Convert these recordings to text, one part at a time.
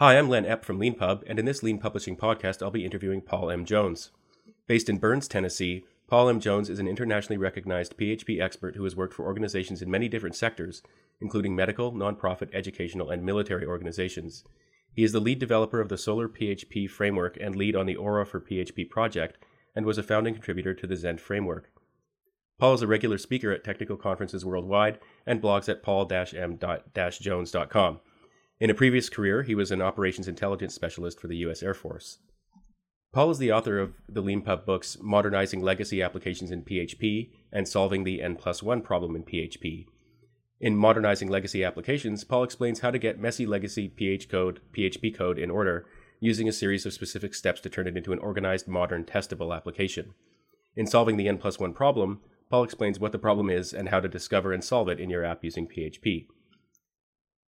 Hi, I'm Len Epp from LeanPub, and in this Lean Publishing podcast, I'll be interviewing Paul M. Jones. Based in Burns, Tennessee, Paul M. Jones is an internationally recognized PHP expert who has worked for organizations in many different sectors, including medical, nonprofit, educational, and military organizations. He is the lead developer of the Solar PHP framework and lead on the Aura for PHP project, and was a founding contributor to the Zend framework. Paul is a regular speaker at technical conferences worldwide and blogs at paul-m-jones.com. In a previous career, he was an operations intelligence specialist for the U.S. Air Force. Paul is the author of the LeanPub books Modernizing Legacy Applications in PHP and Solving the N plus 1 Problem in PHP. In Modernizing Legacy Applications, Paul explains how to get messy legacy PH code, PHP code in order using a series of specific steps to turn it into an organized, modern, testable application. In Solving the N plus 1 Problem, Paul explains what the problem is and how to discover and solve it in your app using PHP.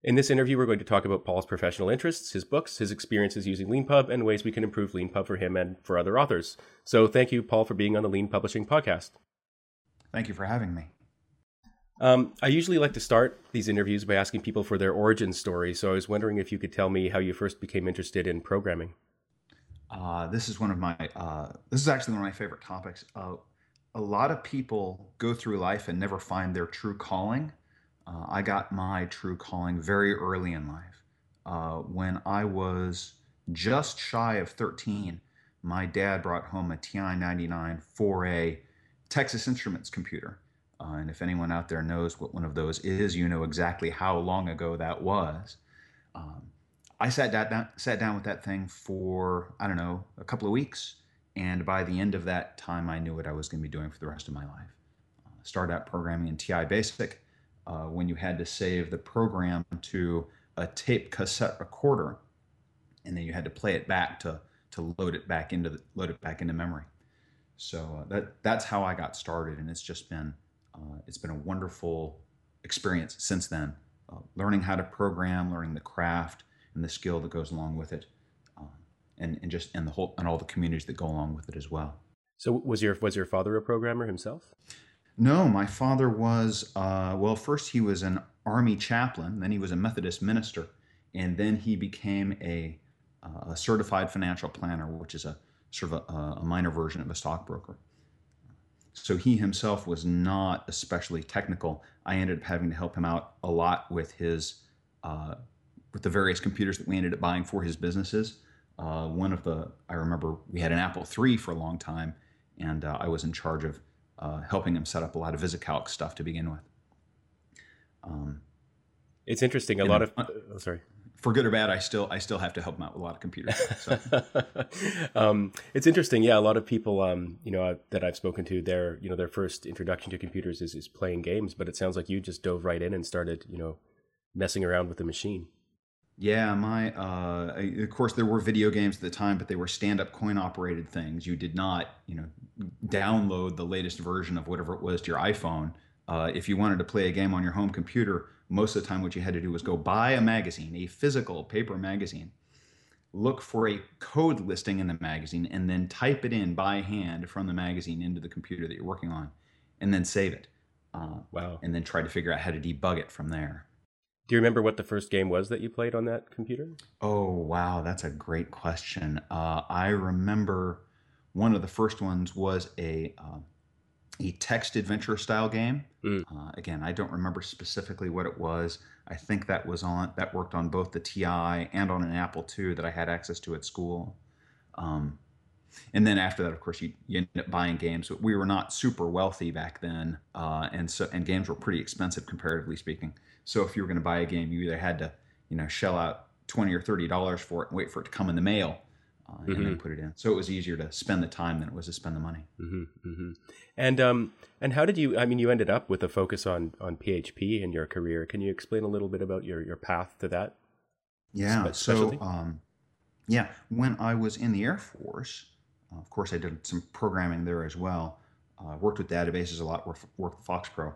In this interview, we're going to talk about Paul's professional interests, his books, his experiences using LeanPub, and ways we can improve LeanPub for him and for other authors. So thank you, Paul, for being on the Lean Publishing Podcast. Thank you for having me. Um, I usually like to start these interviews by asking people for their origin story. So I was wondering if you could tell me how you first became interested in programming. Uh, this is one of my. Uh, this is actually one of my favorite topics. Uh, a lot of people go through life and never find their true calling. Uh, I got my true calling very early in life. Uh, when I was just shy of 13, my dad brought home a TI 99 4A Texas Instruments computer. Uh, and if anyone out there knows what one of those is, you know exactly how long ago that was. Um, I sat down, sat down with that thing for, I don't know, a couple of weeks. And by the end of that time, I knew what I was going to be doing for the rest of my life. Uh, started out programming in TI Basic uh, when you had to save the program to a tape cassette recorder, and then you had to play it back to to load it back into the, load it back into memory. So uh, that that's how I got started, and it's just been uh, it's been a wonderful experience since then. Uh, learning how to program, learning the craft and the skill that goes along with it, uh, and and just and the whole and all the communities that go along with it as well. So was your was your father a programmer himself? No, my father was, uh, well, first he was an army chaplain, then he was a Methodist minister, and then he became a, uh, a certified financial planner, which is a sort of a, a, minor version of a stockbroker. So he himself was not especially technical. I ended up having to help him out a lot with his, uh, with the various computers that we ended up buying for his businesses. Uh, one of the, I remember we had an Apple III for a long time, and uh, I was in charge of uh, helping him set up a lot of VisiCalc stuff to begin with. Um, it's interesting. A lot of uh, oh, sorry. For good or bad, I still I still have to help him out with a lot of computers. So. um, it's interesting, yeah. A lot of people, um, you know, uh, that I've spoken to, their you know their first introduction to computers is, is playing games, but it sounds like you just dove right in and started, you know, messing around with the machine. Yeah, my uh, of course there were video games at the time, but they were stand-up coin-operated things. You did not, you know, download the latest version of whatever it was to your iPhone. Uh, if you wanted to play a game on your home computer, most of the time what you had to do was go buy a magazine, a physical paper magazine, look for a code listing in the magazine, and then type it in by hand from the magazine into the computer that you're working on, and then save it. Uh, wow! And then try to figure out how to debug it from there. Do you remember what the first game was that you played on that computer? Oh, wow. That's a great question. Uh, I remember one of the first ones was a, uh, a text adventure style game. Mm. Uh, again, I don't remember specifically what it was. I think that was on that worked on both the TI and on an Apple II that I had access to at school. Um, and then after that, of course, you, you end up buying games. We were not super wealthy back then, uh, and so and games were pretty expensive comparatively speaking. So if you were going to buy a game, you either had to, you know, shell out twenty or thirty dollars for it and wait for it to come in the mail, uh, mm-hmm. and then mm-hmm. put it in. So it was easier to spend the time than it was to spend the money. Mm-hmm, mm-hmm. And um, and how did you? I mean, you ended up with a focus on on PHP in your career. Can you explain a little bit about your your path to that? Yeah. so um, yeah, when I was in the Air Force, of course, I did some programming there as well. Uh, worked with databases a lot. Worked, worked with FoxPro,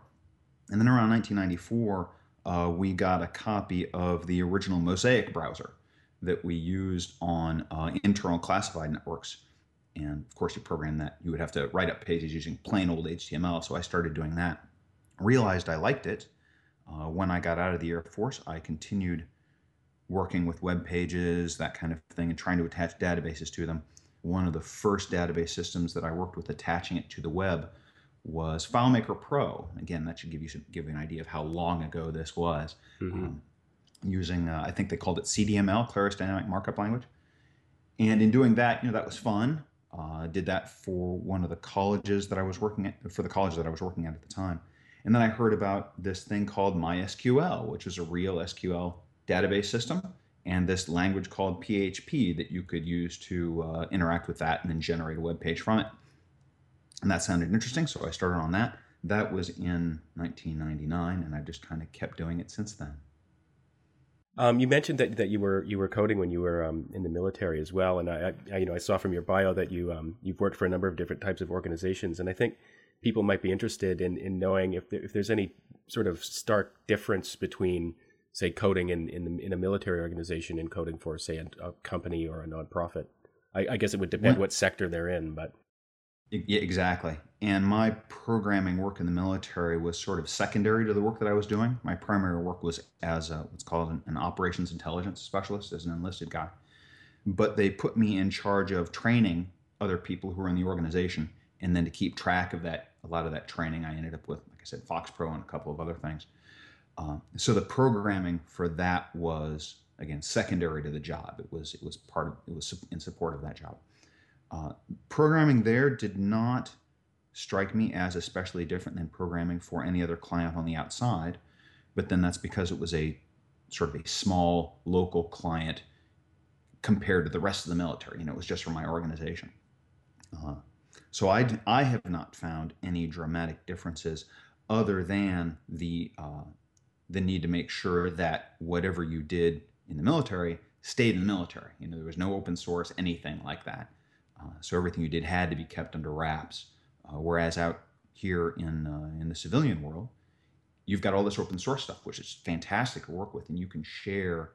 and then around 1994 uh, we got a copy of the original Mosaic browser that we used on uh, internal classified networks. And of course, you program that. You would have to write up pages using plain old HTML. So I started doing that. Realized I liked it. Uh, when I got out of the Air Force, I continued working with web pages, that kind of thing, and trying to attach databases to them. One of the first database systems that I worked with attaching it to the web was FileMaker Pro. Again, that should give you give you an idea of how long ago this was. Mm-hmm. Um, using, uh, I think they called it CDML, Claris Dynamic Markup Language. And in doing that, you know, that was fun. Uh, did that for one of the colleges that I was working at, for the college that I was working at at the time. And then I heard about this thing called MySQL, which is a real SQL database system, and this language called PHP that you could use to uh, interact with that and then generate a web page from it. And that sounded interesting, so I started on that. That was in 1999, and I've just kind of kept doing it since then. Um, you mentioned that, that you were you were coding when you were um, in the military as well, and I, I, you know I saw from your bio that you um, you've worked for a number of different types of organizations, and I think people might be interested in, in knowing if there, if there's any sort of stark difference between say coding in in, in a military organization and coding for say a, a company or a nonprofit. I, I, guess it would depend what sector they're in, but yeah, exactly. And my programming work in the military was sort of secondary to the work that I was doing. My primary work was as a, what's called an, an operations intelligence specialist, as an enlisted guy. But they put me in charge of training other people who were in the organization, and then to keep track of that, a lot of that training, I ended up with, like I said, FoxPro and a couple of other things. Uh, so the programming for that was again secondary to the job. It was it was part of it was in support of that job. Uh, programming there did not strike me as especially different than programming for any other client on the outside, but then that's because it was a sort of a small local client compared to the rest of the military. You know, it was just for my organization. Uh, so I, I have not found any dramatic differences other than the uh, the need to make sure that whatever you did in the military stayed in the military. You know, there was no open source, anything like that. Uh, so everything you did had to be kept under wraps. Uh, whereas out here in uh, in the civilian world, you've got all this open source stuff, which is fantastic to work with, and you can share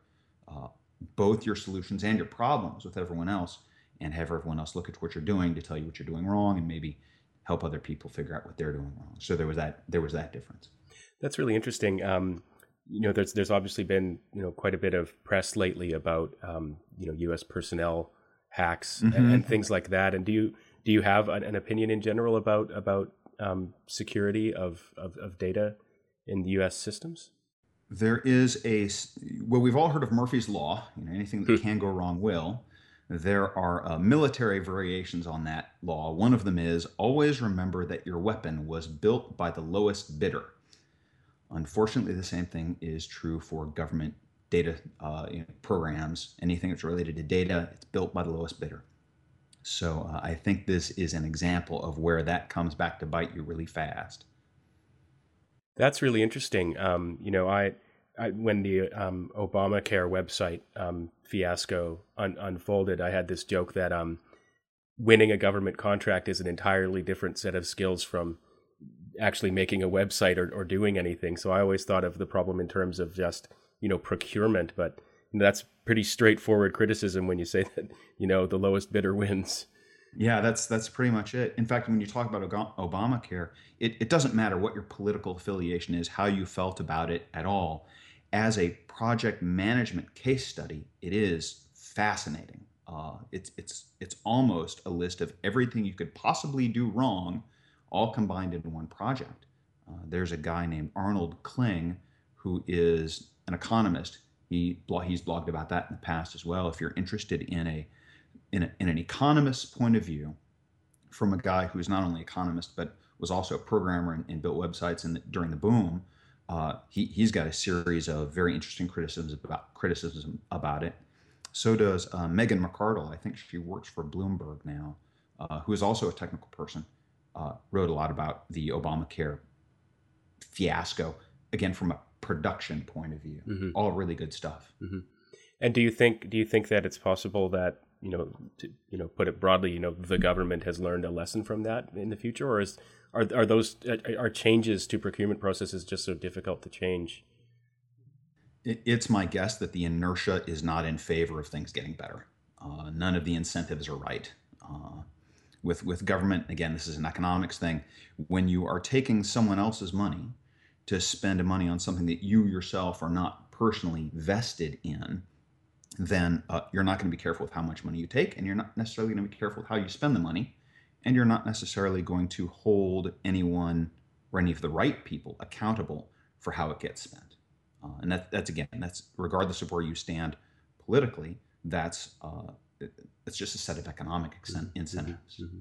uh, both your solutions and your problems with everyone else, and have everyone else look at what you're doing to tell you what you're doing wrong, and maybe help other people figure out what they're doing wrong. So there was that there was that difference. That's really interesting. Um, you know, there's there's obviously been you know quite a bit of press lately about um, you know U.S. personnel hacks mm-hmm. and, and, things like that. And do you do you have an, an opinion in general about about um, security of, of, of data in the U.S. systems? There is a well, we've all heard of Murphy's law. You know, anything that hmm. can go wrong will. There are uh, military variations on that law. One of them is always remember that your weapon was built by the lowest bidder. Unfortunately, the same thing is true for government data uh, you know, programs. Anything that's related to data, it's built by the lowest bidder. So uh, I think this is an example of where that comes back to bite you really fast. That's really interesting. Um, you know, I, I when the um, Obamacare website um, fiasco un- unfolded, I had this joke that um, winning a government contract is an entirely different set of skills from actually making a website or, or doing anything. So I always thought of the problem in terms of just you know procurement, but that's pretty straightforward criticism when you say that you know the lowest bidder wins. Yeah, that's that's pretty much it. In fact, when you talk about Obamacare, it, it doesn't matter what your political affiliation is, how you felt about it at all. As a project management case study, it is fascinating. Uh, it's it's it's almost a list of everything you could possibly do wrong, all combined into one project. Uh, there's a guy named Arnold Kling who is an economist. He he's blogged about that in the past as well. If you're interested in a in, a, in an economist's point of view, from a guy who's not only economist but was also a programmer and, and built websites in the, during the boom, uh, he he's got a series of very interesting criticisms about criticism about it. So does uh, Megan McArdle. I think she works for Bloomberg now, uh, who is also a technical person. Uh, wrote a lot about the Obamacare fiasco, again from a production point of view. Mm-hmm. All really good stuff. Mm-hmm. And do you think do you think that it's possible that you know to you know put it broadly, you know, the government has learned a lesson from that in the future, or is are are those are changes to procurement processes just so difficult to change? It's my guess that the inertia is not in favor of things getting better. Uh, none of the incentives are right. Uh, with with government, again, this is an economics thing. When you are taking someone else's money to spend money on something that you yourself are not personally vested in, then uh, you're not going to be careful with how much money you take, and you're not necessarily going to be careful with how you spend the money, and you're not necessarily going to hold anyone or any of the right people accountable for how it gets spent. Uh, and that, that's again, that's regardless of where you stand politically, that's uh, it's just a set of economic mm-hmm. incentives. Mm-hmm.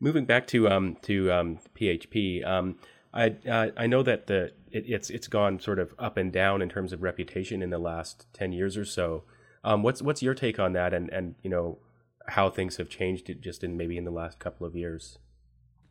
Moving back to um, to um, PHP, um, I uh, I know that the it, it's it's gone sort of up and down in terms of reputation in the last ten years or so. Um, what's what's your take on that, and and you know how things have changed just in maybe in the last couple of years?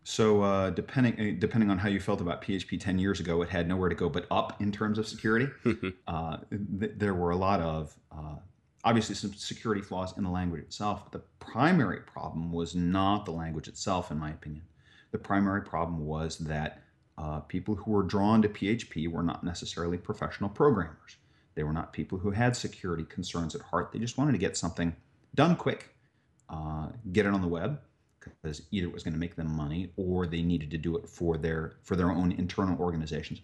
So uh, depending uh, depending on how you felt about PHP ten years ago, it had nowhere to go but up in terms of security. uh, th- there were a lot of uh, obviously some security flaws in the language itself. But the primary problem was not the language itself, in my opinion. The primary problem was that uh, people who were drawn to PHP were not necessarily professional programmers. They were not people who had security concerns at heart. They just wanted to get something done quick, uh, get it on the web, because either it was going to make them money or they needed to do it for their for their own internal organizations.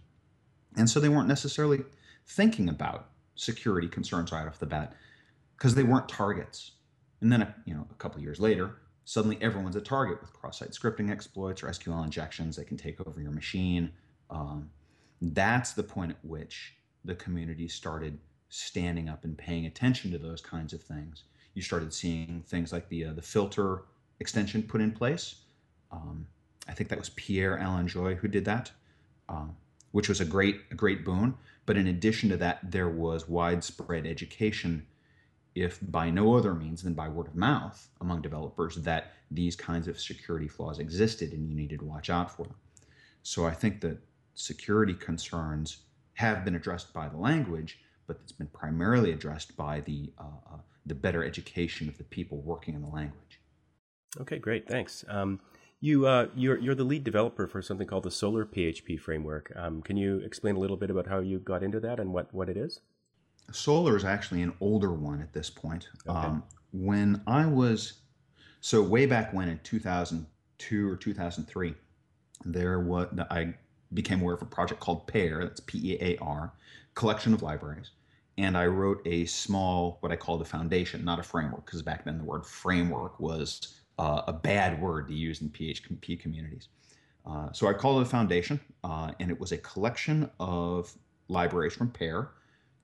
And so they weren't necessarily thinking about security concerns right off the bat because they weren't targets. And then, you know, a couple years later, suddenly everyone's a target with cross-site scripting exploits or SQL injections. They can take over your machine. Um, that's the point at which the community started standing up and paying attention to those kinds of things. You started seeing things like the uh, the filter extension put in place. Um, I think that was Pierre-Alain Joye who did that, uh, which was a great a great boon. But in addition to that, there was widespread education, if by no other means than by word of mouth among developers, that these kinds of security flaws existed and you needed to watch out for them. So I think that security concerns have been addressed by the language, but it's been primarily addressed by the uh, uh, the better education of the people working in the language. Okay, great. Thanks. Um, you, uh, you're, you're the lead developer for something called the Solar PHP framework. Um, can you explain a little bit about how you got into that and what, what it is? Solar is actually an older one at this point. Okay. Um, when I was, so way back when in 2002 or 2003, there was, I became aware of a project called Pear, that's P E A R, collection of libraries. And I wrote a small, what I call the foundation, not a framework, because back then the word framework was uh, a bad word to use in PHP communities. Uh, so I called it a foundation, uh, and it was a collection of libraries from Pear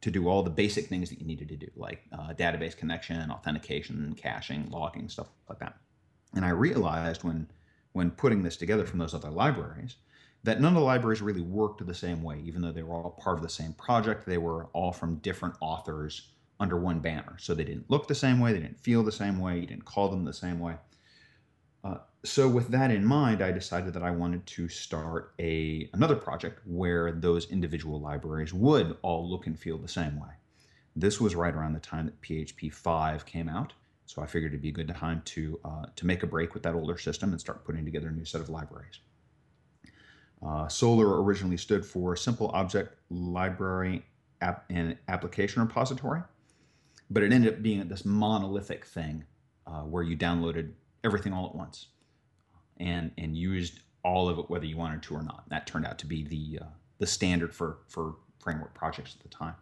to do all the basic things that you needed to do, like uh, database connection, authentication, caching, logging, stuff like that. And I realized when when putting this together from those other libraries that none of the libraries really worked the same way, even though they were all part of the same project. They were all from different authors under one banner. So they didn't look the same way, they didn't feel the same way, you didn't call them the same way. Uh, so with that in mind, I decided that I wanted to start a another project where those individual libraries would all look and feel the same way. This was right around the time that PHP 5 came out, so I figured it'd be a good time to uh, to make a break with that older system and start putting together a new set of libraries. Uh, Solar originally stood for Simple Object Library App and Application Repository, but it ended up being this monolithic thing uh, where you downloaded everything all at once and and used all of it whether you wanted to or not. That turned out to be the uh, the standard for for framework projects at the time.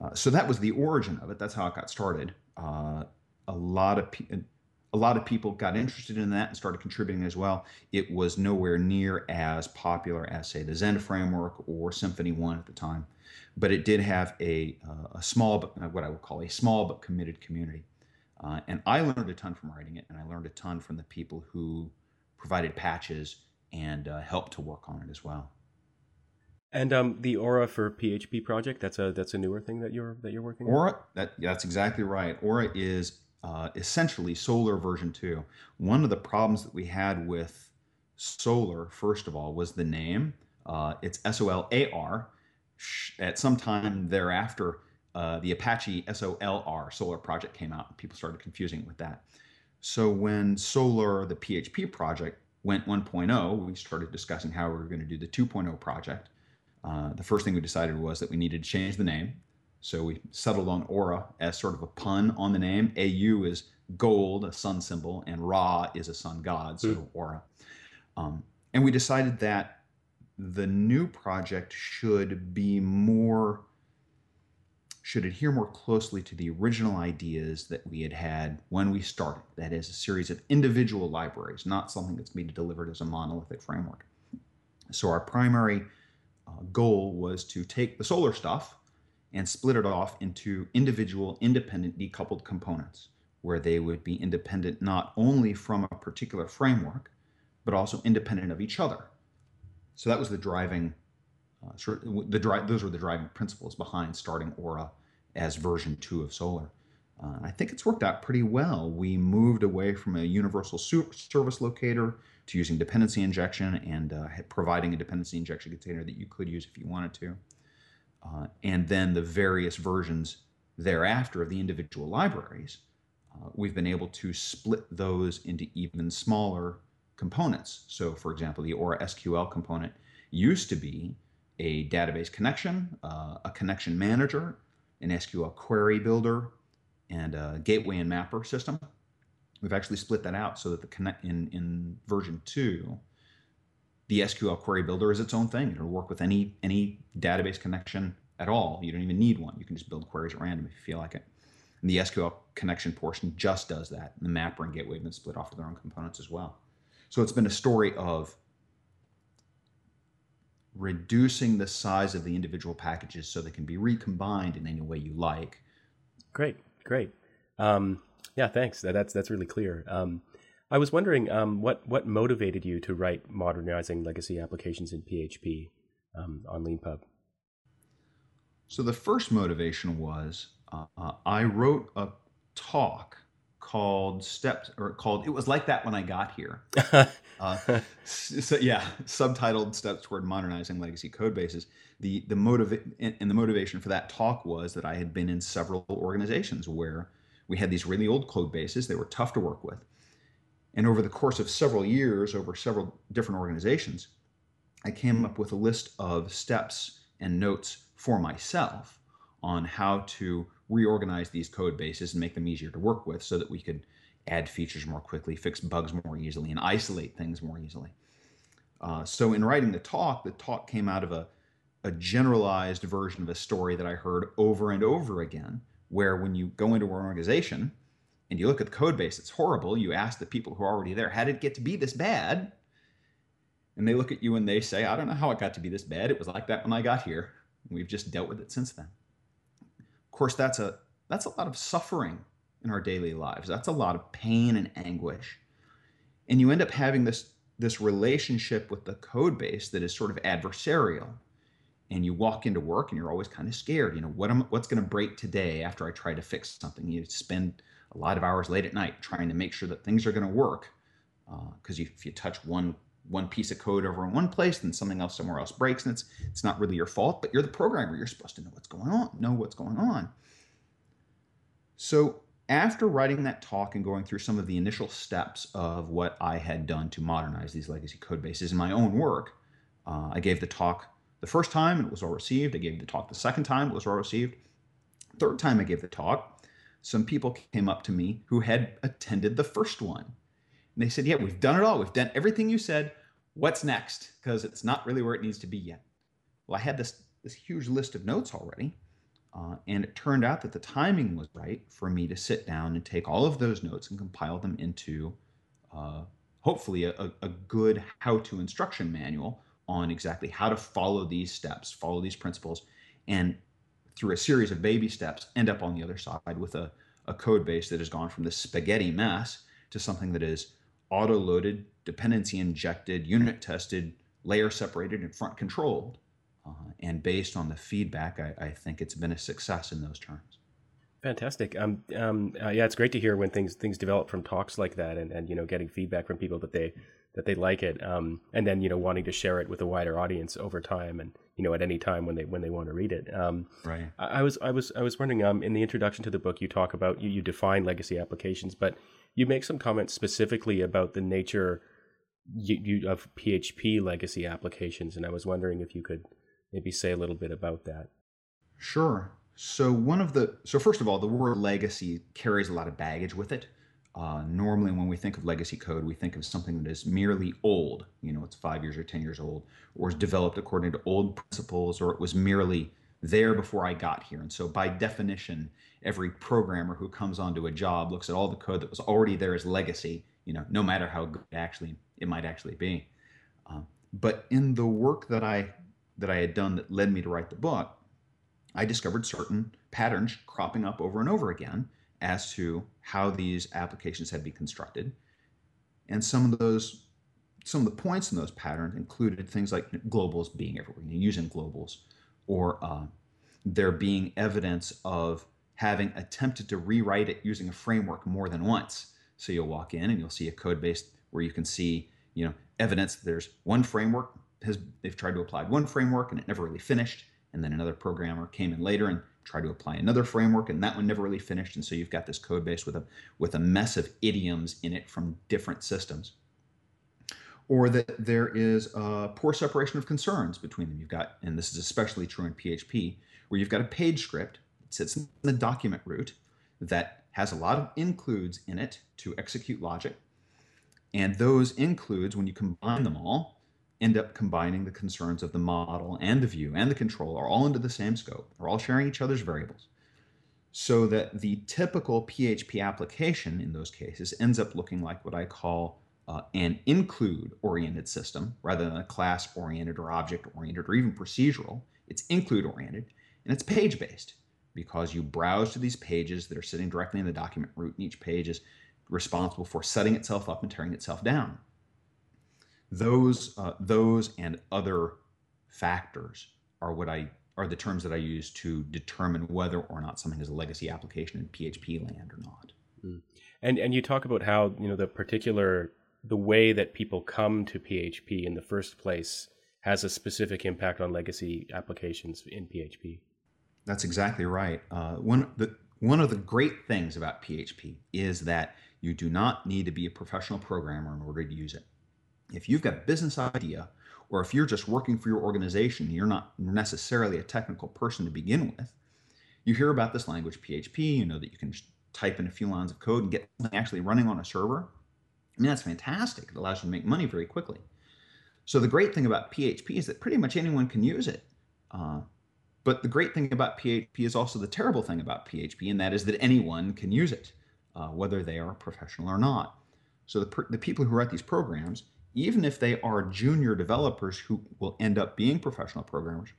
Uh, so that was the origin of it. That's how it got started. Uh, a lot of pe- a lot of people got interested in that and started contributing as well. It was nowhere near as popular as say the Zend framework or Symfony One at the time, but it did have a uh, a small what I would call a small but committed community. Uh, and I learned a ton from writing it, and I learned a ton from the people who provided patches and uh, helped to work on it as well. And um, the Aura for PHP project that's a that's a newer thing that you're that you're working on. Aura that that's exactly right. Aura is uh, essentially Solar version two. One of the problems that we had with Solar, first of all, was the name. Uh, it's S O L A R. At some time thereafter, uh, the Apache SOLR Solar project came out, and people started confusing it with that. So when Solar, the PHP project, went 1.0, we started discussing how we were going to do the 2.0 project. Uh, the first thing we decided was that we needed to change the name. So we settled on Aura as sort of a pun on the name. AU is gold, a sun symbol, and Ra is a sun god, so mm. Aura. Um, and we decided that the new project should be more should adhere more closely to the original ideas that we had had when we started. That is, a series of individual libraries, not something that's being delivered as a monolithic framework. So, our primary uh, goal was to take the solar stuff and split it off into individual, independent, decoupled components, where they would be independent not only from a particular framework, but also independent of each other. So that was the driving, uh, sort of the dri- those were the driving principles behind starting Aura as version two of solar. Uh, I think it's worked out pretty well. We moved away from a universal su- service locator to using dependency injection and uh, providing a dependency injection container that you could use if you wanted to. Uh, and then the various versions thereafter of the individual libraries, uh, we've been able to split those into even smaller components. So, for example, the Aura SQL component used to be a database connection, uh, a connection manager, an SQL query builder, and a gateway and mapper system. We've actually split that out so that the connect in, in version two, the SQL query builder is its own thing. It'll work with any any database connection at all. You don't even need one. You can just build queries at random if you feel like it. And the SQL connection portion just does that. And the mapper and gateway have been split off to their own components as well. So it's been a story of reducing the size of the individual packages so they can be recombined in any way you like. Great, great. Um, yeah, thanks. That's that's really clear. Um, I was wondering um, what what motivated you to write modernizing legacy applications in PHP um, on LeanPub. So the first motivation was uh, uh, I wrote a talk called steps or called it was like that when i got here. Uh, so yeah subtitled steps toward modernizing legacy code bases. The the motive and the motivation for that talk was that i had been in several organizations where we had these really old code bases they were tough to work with. And over the course of several years over several different organizations i came up with a list of steps and notes for myself on how to reorganize these code bases and make them easier to work with so that we could add features more quickly, fix bugs more easily, and isolate things more easily. Uh, so in writing the talk, the talk came out of a, a generalized version of a story that I heard over and over again, where when you go into an organization and you look at the code base, it's horrible. You ask the people who are already there, how did it get to be this bad? And they look at you and they say, I don't know how it got to be this bad. It was like that when I got here. We've just dealt with it since then course, that's a that's a lot of suffering in our daily lives. That's a lot of pain and anguish. And you end up having this this relationship with the code base that is sort of adversarial. And you walk into work and you're always kind of scared. You know, what am what's going to break today after I try to fix something? You spend a lot of hours late at night trying to make sure that things are going to work. Because uh, if you touch one one piece of code over in one place, then something else somewhere else breaks, and it's it's not really your fault, but you're the programmer. You're supposed to know what's going on, know what's going on. So after writing that talk and going through some of the initial steps of what I had done to modernize these legacy code bases in my own work, uh, I gave the talk the first time and it was well received. I gave the talk the second time, it was well received. Third time I gave the talk, some people came up to me who had attended the first one. And they said, Yeah, we've done it all. We've done everything you said what's next? Because it's not really where it needs to be yet. Well, I had this this huge list of notes already, uh, and it turned out that the timing was right for me to sit down and take all of those notes and compile them into uh, hopefully a, a good how-to instruction manual on exactly how to follow these steps, follow these principles, and through a series of baby steps, end up on the other side with a, a code base that has gone from this spaghetti mess to something that is auto-loaded, dependency injected, unit tested, layer separated, and front controlled. Uh, and based on the feedback, I, I, think it's been a success in those terms. Fantastic. Um, um, uh, yeah, it's great to hear when things things develop from talks like that, and, and you know, getting feedback from people that they that they like it, um, and then you know, wanting to share it with a wider audience over time, and you know, at any time when they when they want to read it. Um, right. I, I, was I was I was wondering. Um, in the introduction to the book, you talk about you you define legacy applications, but you make some comments specifically about the nature you, you, of PHP legacy applications, and I was wondering if you could maybe say a little bit about that. Sure. So one of the so first of all, the word legacy carries a lot of baggage with it. Uh, normally, when we think of legacy code, we think of something that is merely old. You know, it's five years or ten years old, or is developed according to old principles, or it was merely there before I got here. And so, by definition, every programmer who comes onto a job looks at all the code that was already there as legacy, you know, no matter how good actually it might actually be. Um, but in the work that I that I had done that led me to write the book, I discovered certain patterns cropping up over and over again as to how these applications had been constructed. And some of those some of the points in those patterns included things like globals being everywhere, using globals, or uh, there being evidence of having attempted to rewrite it using a framework more than once. So you'll walk in and you'll see a code base where you can see, you know, evidence that there's one framework has they've tried to apply one framework and it never really finished, and then another programmer came in later and tried to apply another framework and that one never really finished, and so you've got this code base with a with a mess of idioms in it from different systems or that there is a poor separation of concerns between them. You've got, and this is especially true in PHP, where you've got a page script that sits in the document root that has a lot of includes in it to execute logic. And those includes, when you combine them all, end up combining the concerns of the model and the view and the controller all into the same scope. They're all sharing each other's variables. So that the typical PHP application in those cases ends up looking like what I call uh, an include oriented system rather than a class oriented or object oriented or even procedural. It's include oriented and it's page based because you browse to these pages that are sitting directly in the document root, and each page is responsible for setting itself up and tearing itself down. Those, uh, those and other factors are what I are the terms that I use to determine whether or not something is a legacy application in PHP land or not. Mm. And and you talk about how you know the particular the way that people come to PHP in the first place has a specific impact on legacy applications in PHP. That's exactly right. Uh, one the one of the great things about PHP is that you do not need to be a professional programmer in order to use it. If you've got a business idea, or if you're just working for your organization, you're not necessarily a technical person to begin with. You hear about this language PHP, you know that you can type in a few lines of code and get something actually running on a server I mean, that's fantastic. It allows you to make money very quickly. So the great thing about PHP is that pretty much anyone can use it. Uh, but the great thing about PHP is also the terrible thing about PHP, and that is that anyone can use it, uh, whether they are professional or not. So the, the people who write these programs, even if they are junior developers who will end up being professional programmers,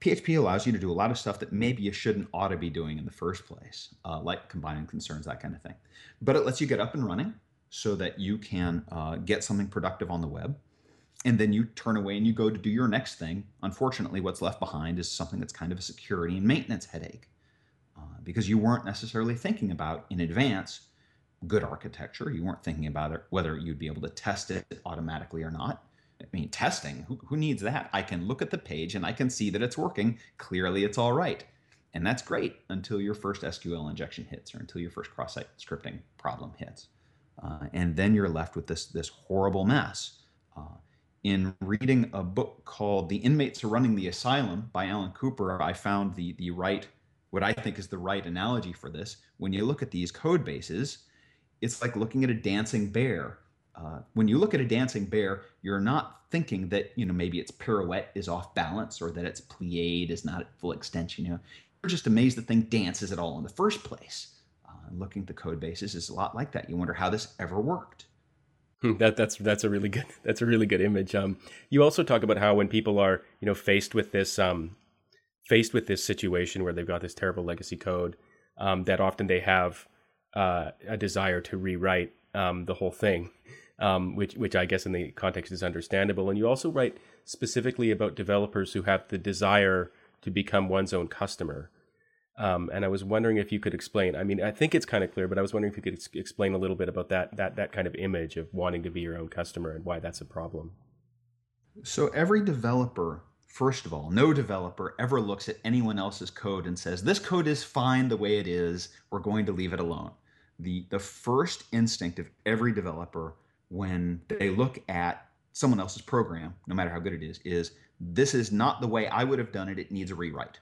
PHP allows you to do a lot of stuff that maybe you shouldn't ought to be doing in the first place, uh, like combining concerns, that kind of thing. But it lets you get up and running so that you can uh, get something productive on the web and then you turn away and you go to do your next thing unfortunately what's left behind is something that's kind of a security and maintenance headache uh, because you weren't necessarily thinking about in advance good architecture. You weren't thinking about it, whether you'd be able to test it automatically or not. I mean testing who, who needs that? I can look at the page and i can see that it's working. Clearly it's all right. And that's great until your first sql injection hits or until your first cross-site scripting problem hits. Uh, and then you're left with this this horrible mess. Uh, in reading a book called "The Inmates Are Running the Asylum" by Alan Cooper, I found the the right what I think is the right analogy for this. When you look at these code bases, it's like looking at a dancing bear. Uh, when you look at a dancing bear, you're not thinking that you know maybe its pirouette is off balance or that its plié is not at full extension. You know, you're just amazed the thing dances at all in the first place looking at the code bases is a lot like that. You wonder how this ever worked. Hmm, that that's that's a really good that's a really good image. Um, you also talk about how when people are you know faced with this um, faced with this situation where they've got this terrible legacy code, um, that often they have uh, a desire to rewrite um, the whole thing, um, which which I guess in the context is understandable. And you also write specifically about developers who have the desire to become one's own customer. Um, and I was wondering if you could explain. I mean, I think it's kind of clear, but I was wondering if you could ex- explain a little bit about that that that kind of image of wanting to be your own customer and why that's a problem. So every developer, first of all, no developer ever looks at anyone else's code and says, "This code is fine the way it is. We're going to leave it alone." The the first instinct of every developer when they look at someone else's program, no matter how good it is, is this is not the way I would have done it. It needs a rewrite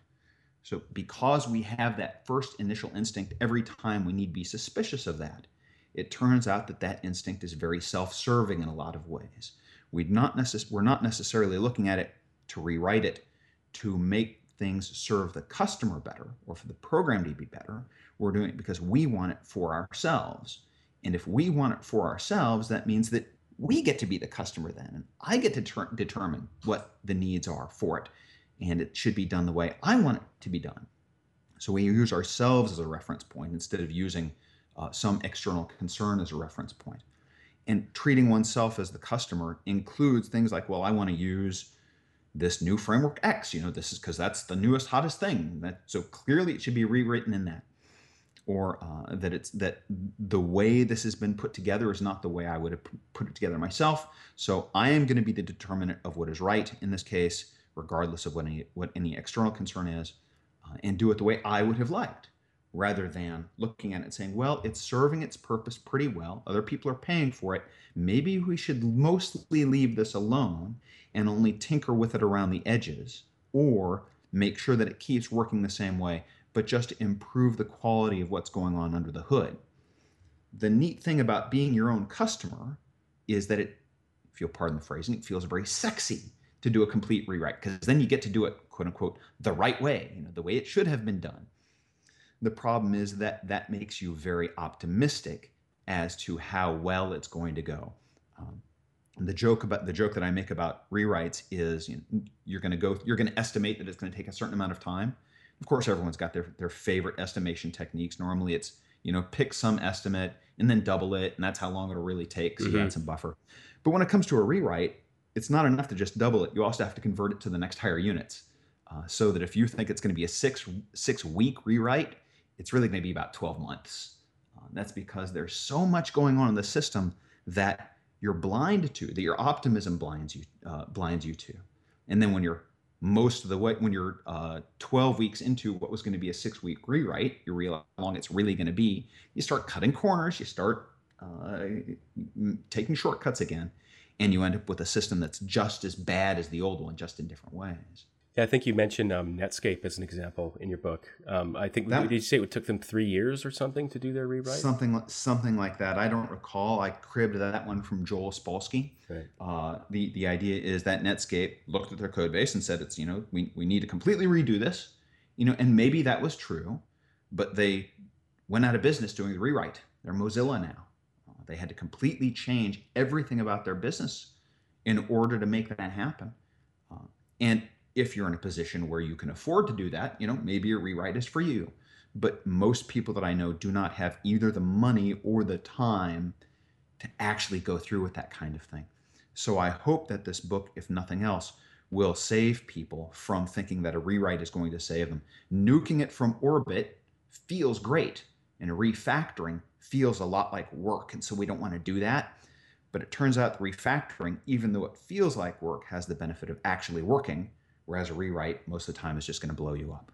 so, because we have that first initial instinct every time we need to be suspicious of that, it turns out that that instinct is very self serving in a lot of ways. We'd not necess- we're not necessarily looking at it to rewrite it, to make things serve the customer better or for the program to be better, we're doing it because we want it for ourselves. And if we want it for ourselves, that means that we get to be the customer then. And I get to ter- determine what the needs are for it. And it should be done the way I want it to be done. So we use ourselves as a reference point instead of using uh, some external concern as a reference point. And treating oneself as the customer includes things like, well, I want to use this new framework X. You know, this is because that's the newest, hottest thing. That so clearly it should be rewritten in that, or uh, that it's that the way this has been put together is not the way I would have put it together myself. So I am going to be the determinant of what is right in this case, regardless of what any what any external concern is, uh, and do it the way I would have liked rather than looking at it and saying, well, it's serving its purpose pretty well. Other people are paying for it. Maybe we should mostly leave this alone and only tinker with it around the edges or make sure that it keeps working the same way, but just improve the quality of what's going on under the hood. The neat thing about being your own customer is that it, if you'll pardon the phrasing, it feels very sexy to do a complete rewrite because then you get to do it, quote unquote, the right way, you know, the way it should have been done the problem is that that makes you very optimistic as to how well it's going to go. Um, the joke about the joke that I make about rewrites is you know, you're going to go you're going to estimate that it's going to take a certain amount of time. Of course, everyone's got their their favorite estimation techniques. Normally, it's you know pick some estimate and then double it, and that's how long it'll really take. So mm-hmm. you add some buffer. But when it comes to a rewrite, it's not enough to just double it. You also have to convert it to the next higher units. Uh, so that if you think it's going to be a six six week rewrite, it's really going to be about 12 months. Uh, that's because there's so much going on in the system that you're blind to, that your optimism blinds you, uh, blinds you to. And then when you're most of the way, when you're uh, 12 weeks into what was going to be a six week rewrite, you realize how long it's really going to be. You start cutting corners, you start uh, taking shortcuts again, and you end up with a system that's just as bad as the old one, just in different ways. Yeah, I think you mentioned um, Netscape as an example in your book. Um, I think that, did you say it took them three years or something to do their rewrite? Something, something like that. I don't recall. I cribbed that one from Joel Spolsky. Right. Uh, the the idea is that Netscape looked at their code base and said, "It's you know we we need to completely redo this," you know, and maybe that was true, but they went out of business doing the rewrite. They're Mozilla now. Uh, they had to completely change everything about their business in order to make that happen. Uh, and if you're in a position where you can afford to do that, you know, maybe a rewrite is for you. But most people that I know do not have either the money or the time to actually go through with that kind of thing. So I hope that this book, if nothing else, will save people from thinking that a rewrite is going to save them. Nuking it from orbit feels great, and refactoring feels a lot like work. And so we don't want to do that. But it turns out refactoring, even though it feels like work, has the benefit of actually working whereas a rewrite most of the time is just going to blow you up.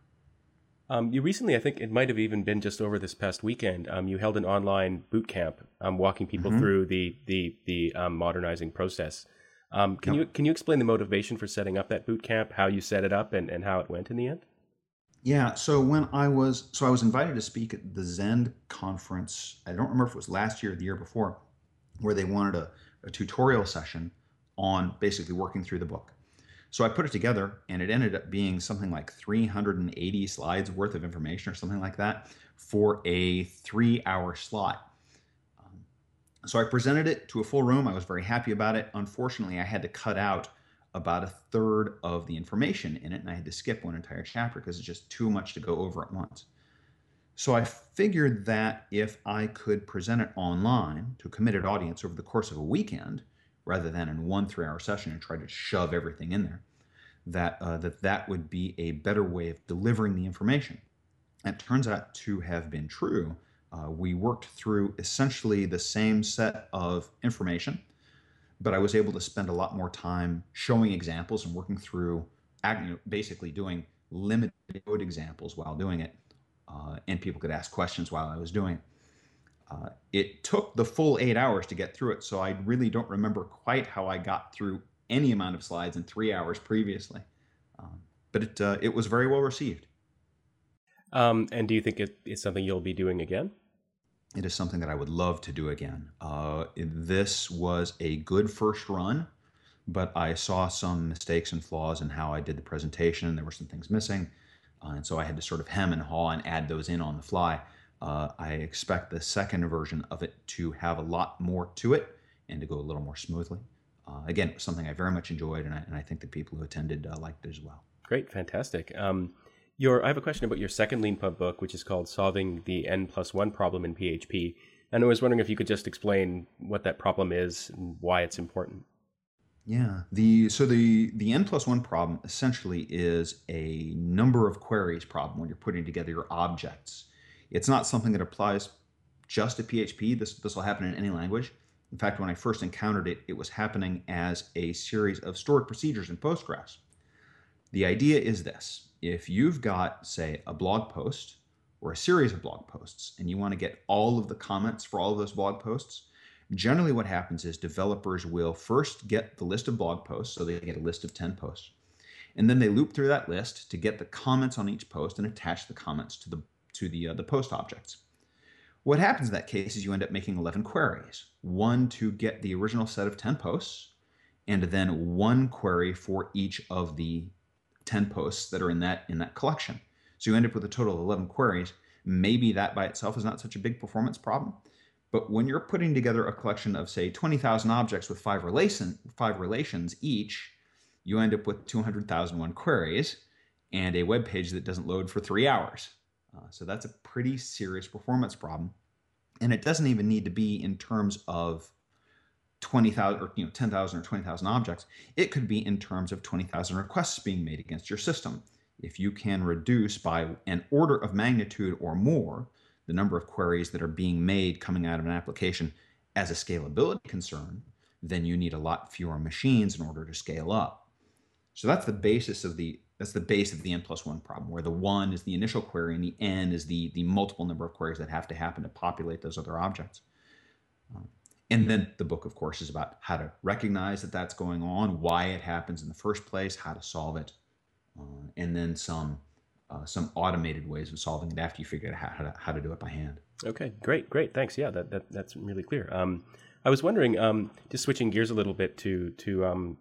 Um, you recently, I think it might have even been just over this past weekend. Um, you held an online boot camp, um, walking people mm-hmm. through the the the um, modernizing process. Um, can yep. you can you explain the motivation for setting up that boot camp, how you set it up, and, and how it went in the end? Yeah, so when I was so I was invited to speak at the Zend conference. I don't remember if it was last year or the year before, where they wanted a, a tutorial session on basically working through the book. So I put it together and it ended up being something like 380 slides worth of information or something like that for a three hour slot. Um, so I presented it to a full room. I was very happy about it. Unfortunately, I had to cut out about a third of the information in it and I had to skip one entire chapter because it's just too much to go over at once. So I figured that if I could present it online to a committed audience over the course of a weekend, rather than in one three hour session and try to shove everything in there, that, uh, that that would be a better way of delivering the information. It turns out to have been true. Uh, we worked through essentially the same set of information, but I was able to spend a lot more time showing examples and working through basically doing limited code examples while doing it. Uh, and people could ask questions while I was doing it. Uh, it took the full eight hours to get through it, so I really don't remember quite how I got through any amount of slides in three hours previously. Um, but it uh, it was very well received. Um, and do you think it, it's something you'll be doing again? It is something that I would love to do again. Uh, this was a good first run, but I saw some mistakes and flaws in how I did the presentation. There were some things missing. Uh, and so I had to sort of hem and haw and add those in on the fly. Uh, I expect the second version of it to have a lot more to it and to go a little more smoothly. Uh, again, it was something I very much enjoyed, and I, and I think the people who attended uh, liked it as well. Great, fantastic. Um, your, I have a question about your second LeanPub book, which is called Solving the N plus one problem in PHP. And I was wondering if you could just explain what that problem is and why it's important. Yeah. The so the the n plus one problem essentially is a number of queries problem when you're putting together your objects. It's not something that applies just to PHP. This this will happen in any language. In fact, when I first encountered it, it was happening as a series of stored procedures in Postgres. The idea is this: if you've got, say, a blog post or a series of blog posts, and you want to get all of the comments for all of those blog posts, Generally, what happens is developers will first get the list of blog posts, so they get a list of 10 posts, and then they loop through that list to get the comments on each post and attach the comments to the to the uh, the post objects. What happens in that case is you end up making 11 queries, one to get the original set of 10 posts, and then one query for each of the 10 posts that are in that in that collection. So you end up with a total of 11 queries. Maybe that by itself is not such a big performance problem, but when you're putting together a collection of, say, 20,000 objects with five, relation, five relations each, you end up with 200,001 queries and a web page that doesn't load for three hours. Uh, so that's a pretty serious performance problem. And it doesn't even need to be in terms of 20,000 or you know 10,000 or 20,000 objects. It could be in terms of 20,000 requests being made against your system. If you can reduce by an order of magnitude or more the number of queries that are being made coming out of an application as a scalability concern, then you need a lot fewer machines in order to scale up. So that's the basis of the that's the base of the n plus one problem, where the one is the initial query and the n is the the multiple number of queries that have to happen to populate those other objects. Um, and then the book, of course, is about how to recognize that that's going on, why it happens in the first place, how to solve it, uh, and then some uh, some automated ways of solving it after you figure out how to, how to do it by hand. Okay, great, great, thanks. Yeah, that, that that's really clear. Um, I was wondering, um, just switching gears a little bit to to um,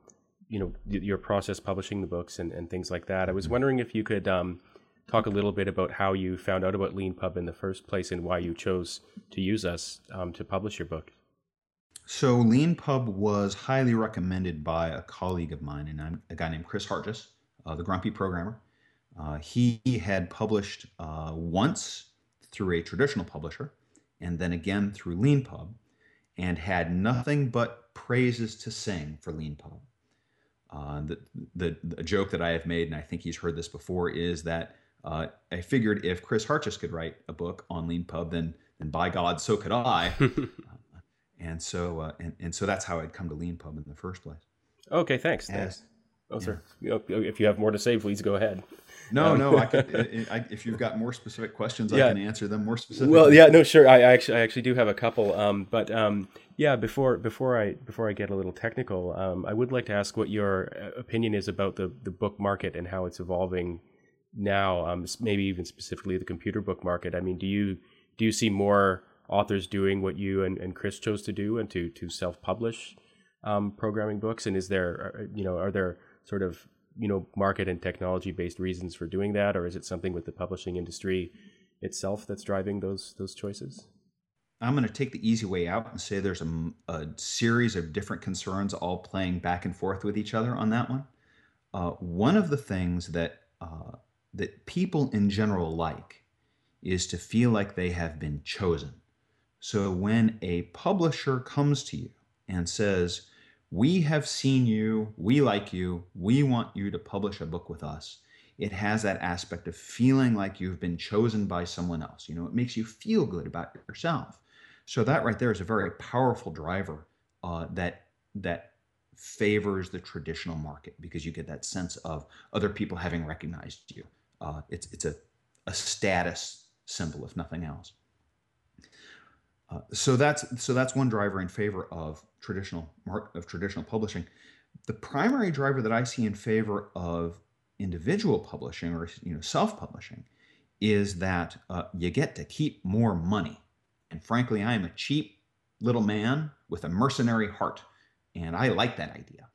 you know your process publishing the books and, and things like that. I was mm-hmm. wondering if you could um, talk a little bit about how you found out about LeanPub in the first place and why you chose to use us um, to publish your book. So LeanPub was highly recommended by a colleague of mine, and I'm a guy named Chris Hartjes, uh, the Grumpy programmer. Uh, he had published uh, once through a traditional publisher and then again through LeanPub and had nothing but praises to sing for LeanPub. Uh, the, the, the joke that I have made, and I think he's heard this before, is that uh, I figured if Chris Hartjes could write a book on LeanPub, then then by God, so could I. Uh, and so uh, and, and so that's how I'd come to LeanPub in the first place. Okay, thanks. As, Oh, yeah. sir. If you have more to say, please go ahead. No, um, no. I could, I, if you've got more specific questions, yeah. I can answer them more specifically. Well, yeah, no, sure. I, I actually, I actually do have a couple. Um, but um, yeah, before before I before I get a little technical, um, I would like to ask what your uh, opinion is about the the book market and how it's evolving now. Um, maybe even specifically the computer book market. I mean, do you do you see more authors doing what you and, and Chris chose to do and to to self publish um, programming books? And is there, uh, you know, are there sort of you know market and technology based reasons for doing that, or is it something with the publishing industry itself that's driving those those choices? I'm going to take the easy way out and say there's a, a, series of different concerns all playing back and forth with each other on that one. Uh, one of the things that uh, that people in general like is to feel like they have been chosen. So when a publisher comes to you and says, we have seen you, we like you, we want you to publish a book with us. It has that aspect of feeling like you've been chosen by someone else. You know, it makes you feel good about yourself. So that right there is a very powerful driver uh, that that favors the traditional market because you get that sense of other people having recognized you. Uh, it's it's a a status symbol, if nothing else. Uh, so that's so that's one driver in favor of traditional of traditional publishing. The primary driver that I see in favor of individual publishing or you know self-publishing is that uh, you get to keep more money. And frankly, I am a cheap little man with a mercenary heart, and I like that idea.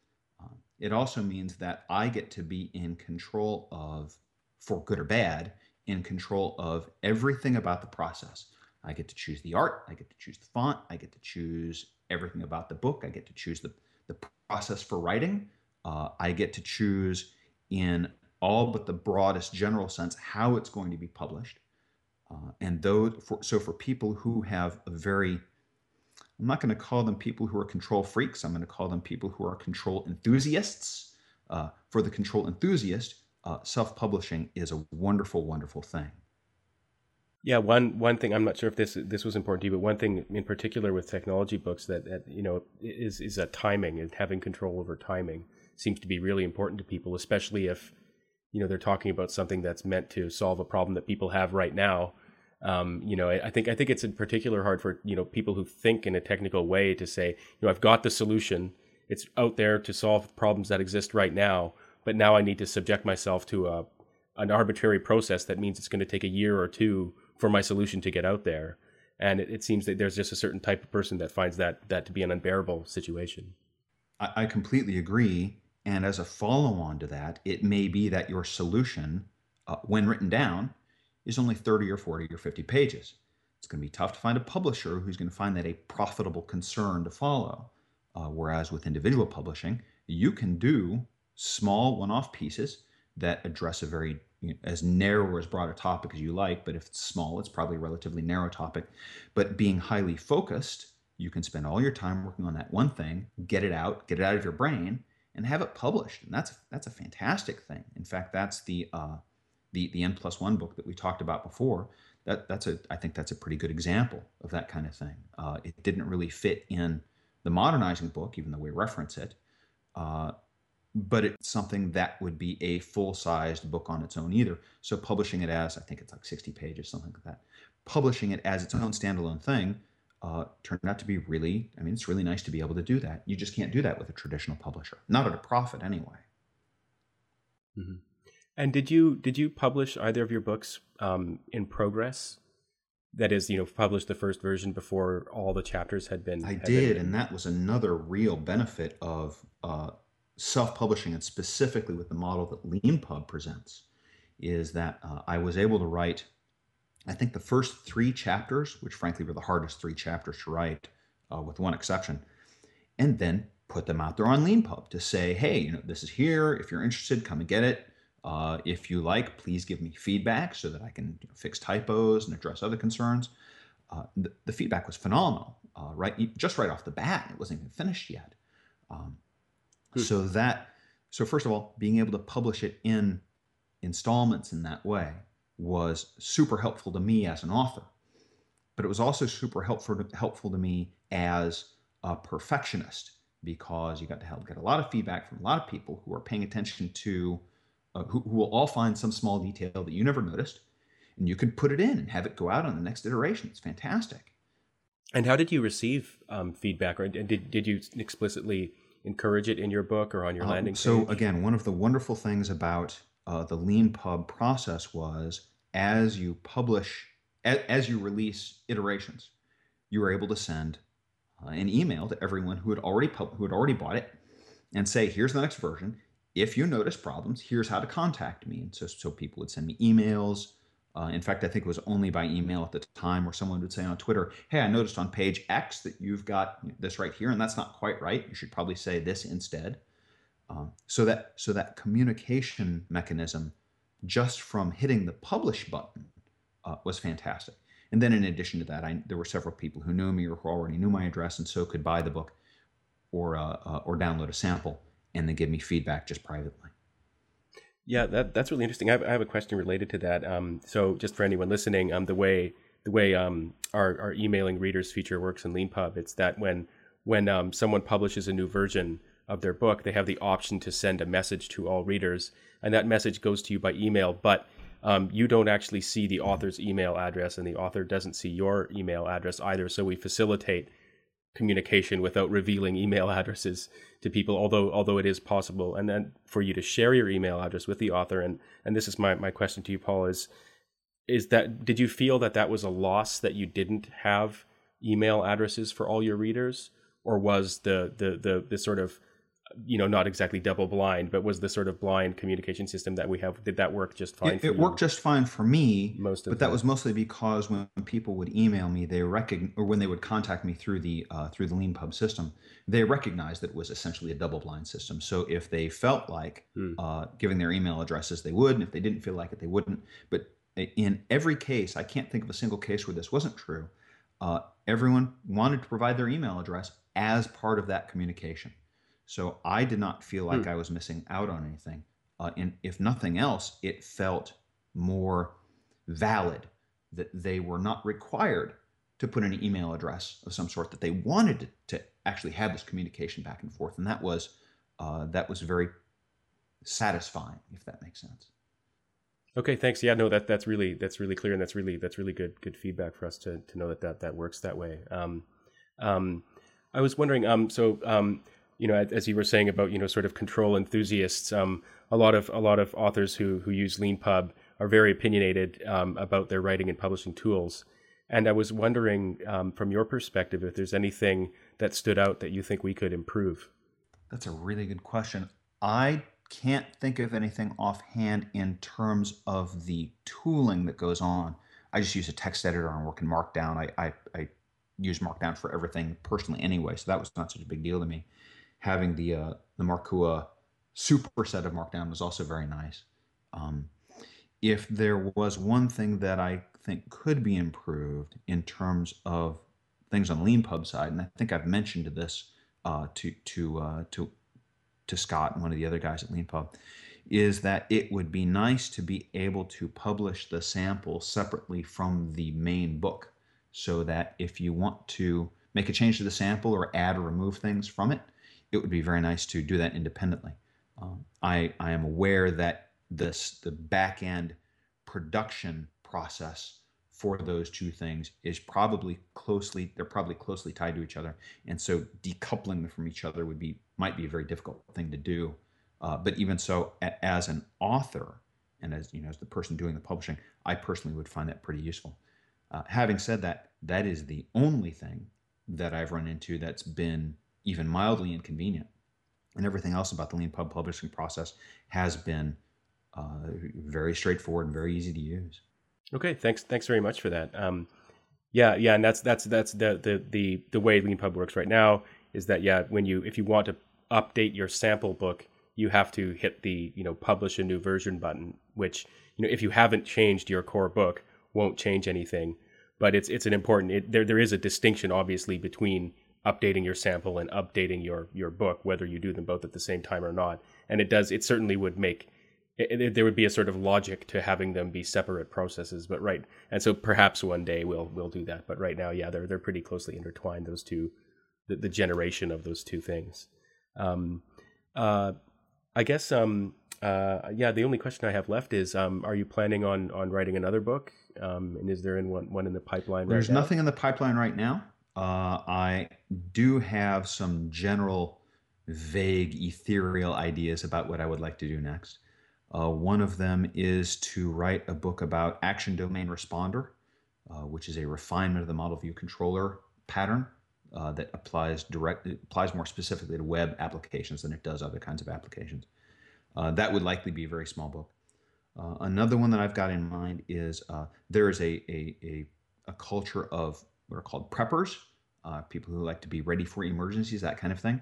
Uh, it also means that I get to be in control of, for good or bad, in control of everything about the process. I get to choose the art, I get to choose the font, I get to choose everything about the book, I get to choose the, the process for writing, uh, I get to choose in all but the broadest general sense how it's going to be published. Uh, and those, for, so for people who have a very I'm not going to call them people who are control freaks. I'm going to call them people who are control enthusiasts. Uh, for the control enthusiast, uh, self-publishing is a wonderful, wonderful thing. Yeah, one one thing I'm not sure if this this was important to you, but one thing in particular with technology books that, that you know is is that timing and having control over timing seems to be really important to people, especially if you know they're talking about something that's meant to solve a problem that people have right now um, you know, I, think I think it's in particular hard for you know people who think in a technical way to say, you know, I've got the solution. It's out there to solve problems that exist right now, but now I need to subject myself to a an arbitrary process that means it's going to take a year or two for my solution to get out there. And it, it seems that there's just a certain type of person that finds that that to be an unbearable situation. I, I completely agree. And as a follow on to that, it may be that your solution, uh, when written down, is only 30 or 40 or 50 pages. It's going to be tough to find a publisher who's going to find that a profitable concern to follow. Uh, whereas with individual publishing, you can do small one off pieces that address a very you know, as narrow or as broad a topic as you like, but if it's small, it's probably a relatively narrow topic. But being highly focused, you can spend all your time working on that one thing, get it out, get it out of your brain, and have it published. And that's that's a fantastic thing. In fact, that's the uh, the the N plus one book that we talked about before, that that's a I think that's a pretty good example of that kind of thing. Uh, it didn't really fit in the modernizing book, even though we reference it, uh, but it's something that would be a full sized book on its own either. So publishing it as I think it's like 60 pages, something like that. Publishing it as its own standalone thing uh, turned out to be really, I mean, it's really nice to be able to do that. You just can't do that with a traditional publisher, not at a profit anyway. Mm-hmm. And did you did you publish either of your books um, in progress? That is, you know, publish the first version before all the chapters had been. I had did, been... and that was another real benefit of uh, self-publishing, and specifically with the model that LeanPub presents, is that uh, I was able to write. I think the first three chapters, which frankly were the hardest three chapters to write, uh, with one exception, and then put them out there on LeanPub to say, hey, you know, this is here. If you're interested, come and get it. Uh, if you like, please give me feedback so that I can you know, fix typos and address other concerns. Uh, the, the, feedback was phenomenal, uh, right? Just right off the bat, it wasn't even finished yet. Um, hmm. So that, so first of all, being able to publish it in installments in that way was super helpful to me as an author, but it was also super helpful helpful to me as a perfectionist because you got to help get a lot of feedback from a lot of people who are paying attention to uh, who, who will all find some small detail that you never noticed, and you can put it in and have it go out on the next iteration. It's fantastic. And how did you receive um, feedback, or did did you explicitly encourage it in your book or on your um, landing page? So again, one of the wonderful things about uh, the LeanPub process was as you publish, as, you release iterations, you were able to send uh, an email to everyone who had already pub- who had already bought it and say, "Here's the next version if you notice problems, here's how to contact me. And so, so people would send me emails. Uh, in fact, I think it was only by email at the time where someone would say on Twitter, Hey, I noticed on page X that you've got this right here, and that's not quite right. You should probably say this instead. Um, so that so that communication mechanism just from hitting the publish button uh, was fantastic. And then in addition to that, I, there were several people who knew me or who already knew my address and so could buy the book or uh, uh or download a sample and then give me feedback just privately. Yeah, that, that's really interesting. I have, I have, a question related to that. Um, so, just for anyone listening, um, the way the way um, our, our emailing readers feature works in LeanPub, it's that when when um, someone publishes a new version of their book, they have the option to send a message to all readers, and that message goes to you by email. But um, you don't actually see the author's email address, and the author doesn't see your email address either. So we facilitate communication without revealing email addresses to people although although it is possible and then for you to share your email address with the author and and this is my my question to you Paul is is that did you feel that that was a loss that you didn't have email addresses for all your readers or was the the the, the sort of you know, not exactly double blind, but was the sort of blind communication system that we have. Did that work just fine? It, it worked just fine for me. Most of but that was mostly because when people would email me, they recognize, or when they would contact me through the uh, through the LeanPub system, they recognized that it was essentially a double blind system. So if they felt like Hmm. uh, giving their email addresses, they would, and if they didn't feel like it, they wouldn't. But in every case, I can't think of a single case where this wasn't true. Uh, everyone wanted to provide their email address as part of that communication. So I did not feel like Hmm. I was missing out on anything. Uh, and if nothing else, it felt more valid that they were not required to put an email address of some sort that they wanted to, to actually have this communication back and forth and that was uh, that was very satisfying if that makes sense Okay, thanks. Yeah, no, that that's really that's really clear, and that's really that's really good good feedback for us to to know that that, that works that way. Um, um, I was wondering, um, so um, you know, as, you were saying about you know sort of control enthusiasts, um, a lot of a lot of authors who who use LeanPub are very opinionated um, about their writing and publishing tools, and I was wondering um, from your perspective if there's anything that stood out that you think we could improve. that's a really good question. I can't think of anything offhand in terms of the tooling that goes on. I just use a text editor and work in markdown. I i, I use markdown for everything personally anyway so that was not such a big deal to me having the uh, the markua superset of markdown was also very nice. Um, if there was one thing that i think could be improved in terms of things on leanpub side and i think i've mentioned this uh, to to uh, to to Scott and one of the other guys at LeanPub, is that it would be nice to be able to publish the sample separately from the main book, so that if you want to make a change to the sample or add or remove things from it, it would be very nice to do that independently. Um, I I am aware that this the back end production process for those two things is probably closely they're probably closely tied to each other. And so decoupling them from each other would be might be a very difficult thing to do. Uh, but even so a, as an author and as you know as the person doing the publishing i personally would find that pretty useful. Uh, having said that that is the only thing that i've run into that's been even mildly inconvenient and everything else about the lean pub publishing process has been uh, very straightforward and very easy to use Okay, thanks. Thanks very much for that. Um, yeah, yeah, and that's that's that's the the the the way LeanPub works right now is that yeah, when you if you want to update your sample book, you have to hit the you know publish a new version button, which you know if you haven't changed your core book, won't change anything. But it's it's an important it, there there is a distinction obviously between updating your sample and updating your your book, whether you do them both at the same time or not. And it does it certainly would make it, it, there would be a sort of logic to having them be separate processes, but right, and so perhaps one day we'll we'll do that. But right now, yeah, they're they're pretty closely intertwined. Those two, the, the generation of those two things. Um, uh, I guess, um, uh, yeah, the only question I have left is, um, are you planning on on writing another book? Um, and is there in one one in the pipeline? There's right now? nothing in the pipeline right now. Uh, I do have some general, vague, ethereal ideas about what I would like to do next. Uh, one of them is to write a book about action domain responder, uh, which is a refinement of the model view controller pattern uh, that applies direct applies more specifically to web applications than it does other kinds of applications. Uh, that would likely be a very small book. Another one that I've got in mind is there is a, a, a, a culture of what are called preppers, uh, people who like to be ready for emergencies, that kind of thing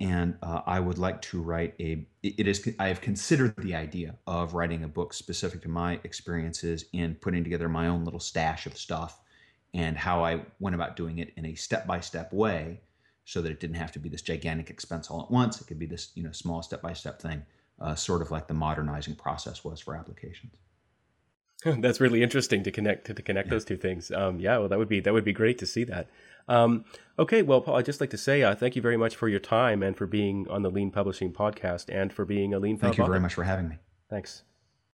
and uh, I would like to write a. It is I have considered the idea of writing a book specific to my experiences in putting together my own little stash of stuff, and how I went about doing it in a step by step way, so that it didn't have to be this gigantic expense all at once. It could be this you know small step by step thing, uh, sort of like the modernizing process was for applications. That's really interesting to connect to, to connect Yeah. those two things. Um, yeah, well, that would be that would be great to see that. Um, okay, well, Paul, I'd just like to say uh, thank you very much for your time and for being on the Lean Publishing podcast and for being a Lean Thank you very much for having me. Thanks.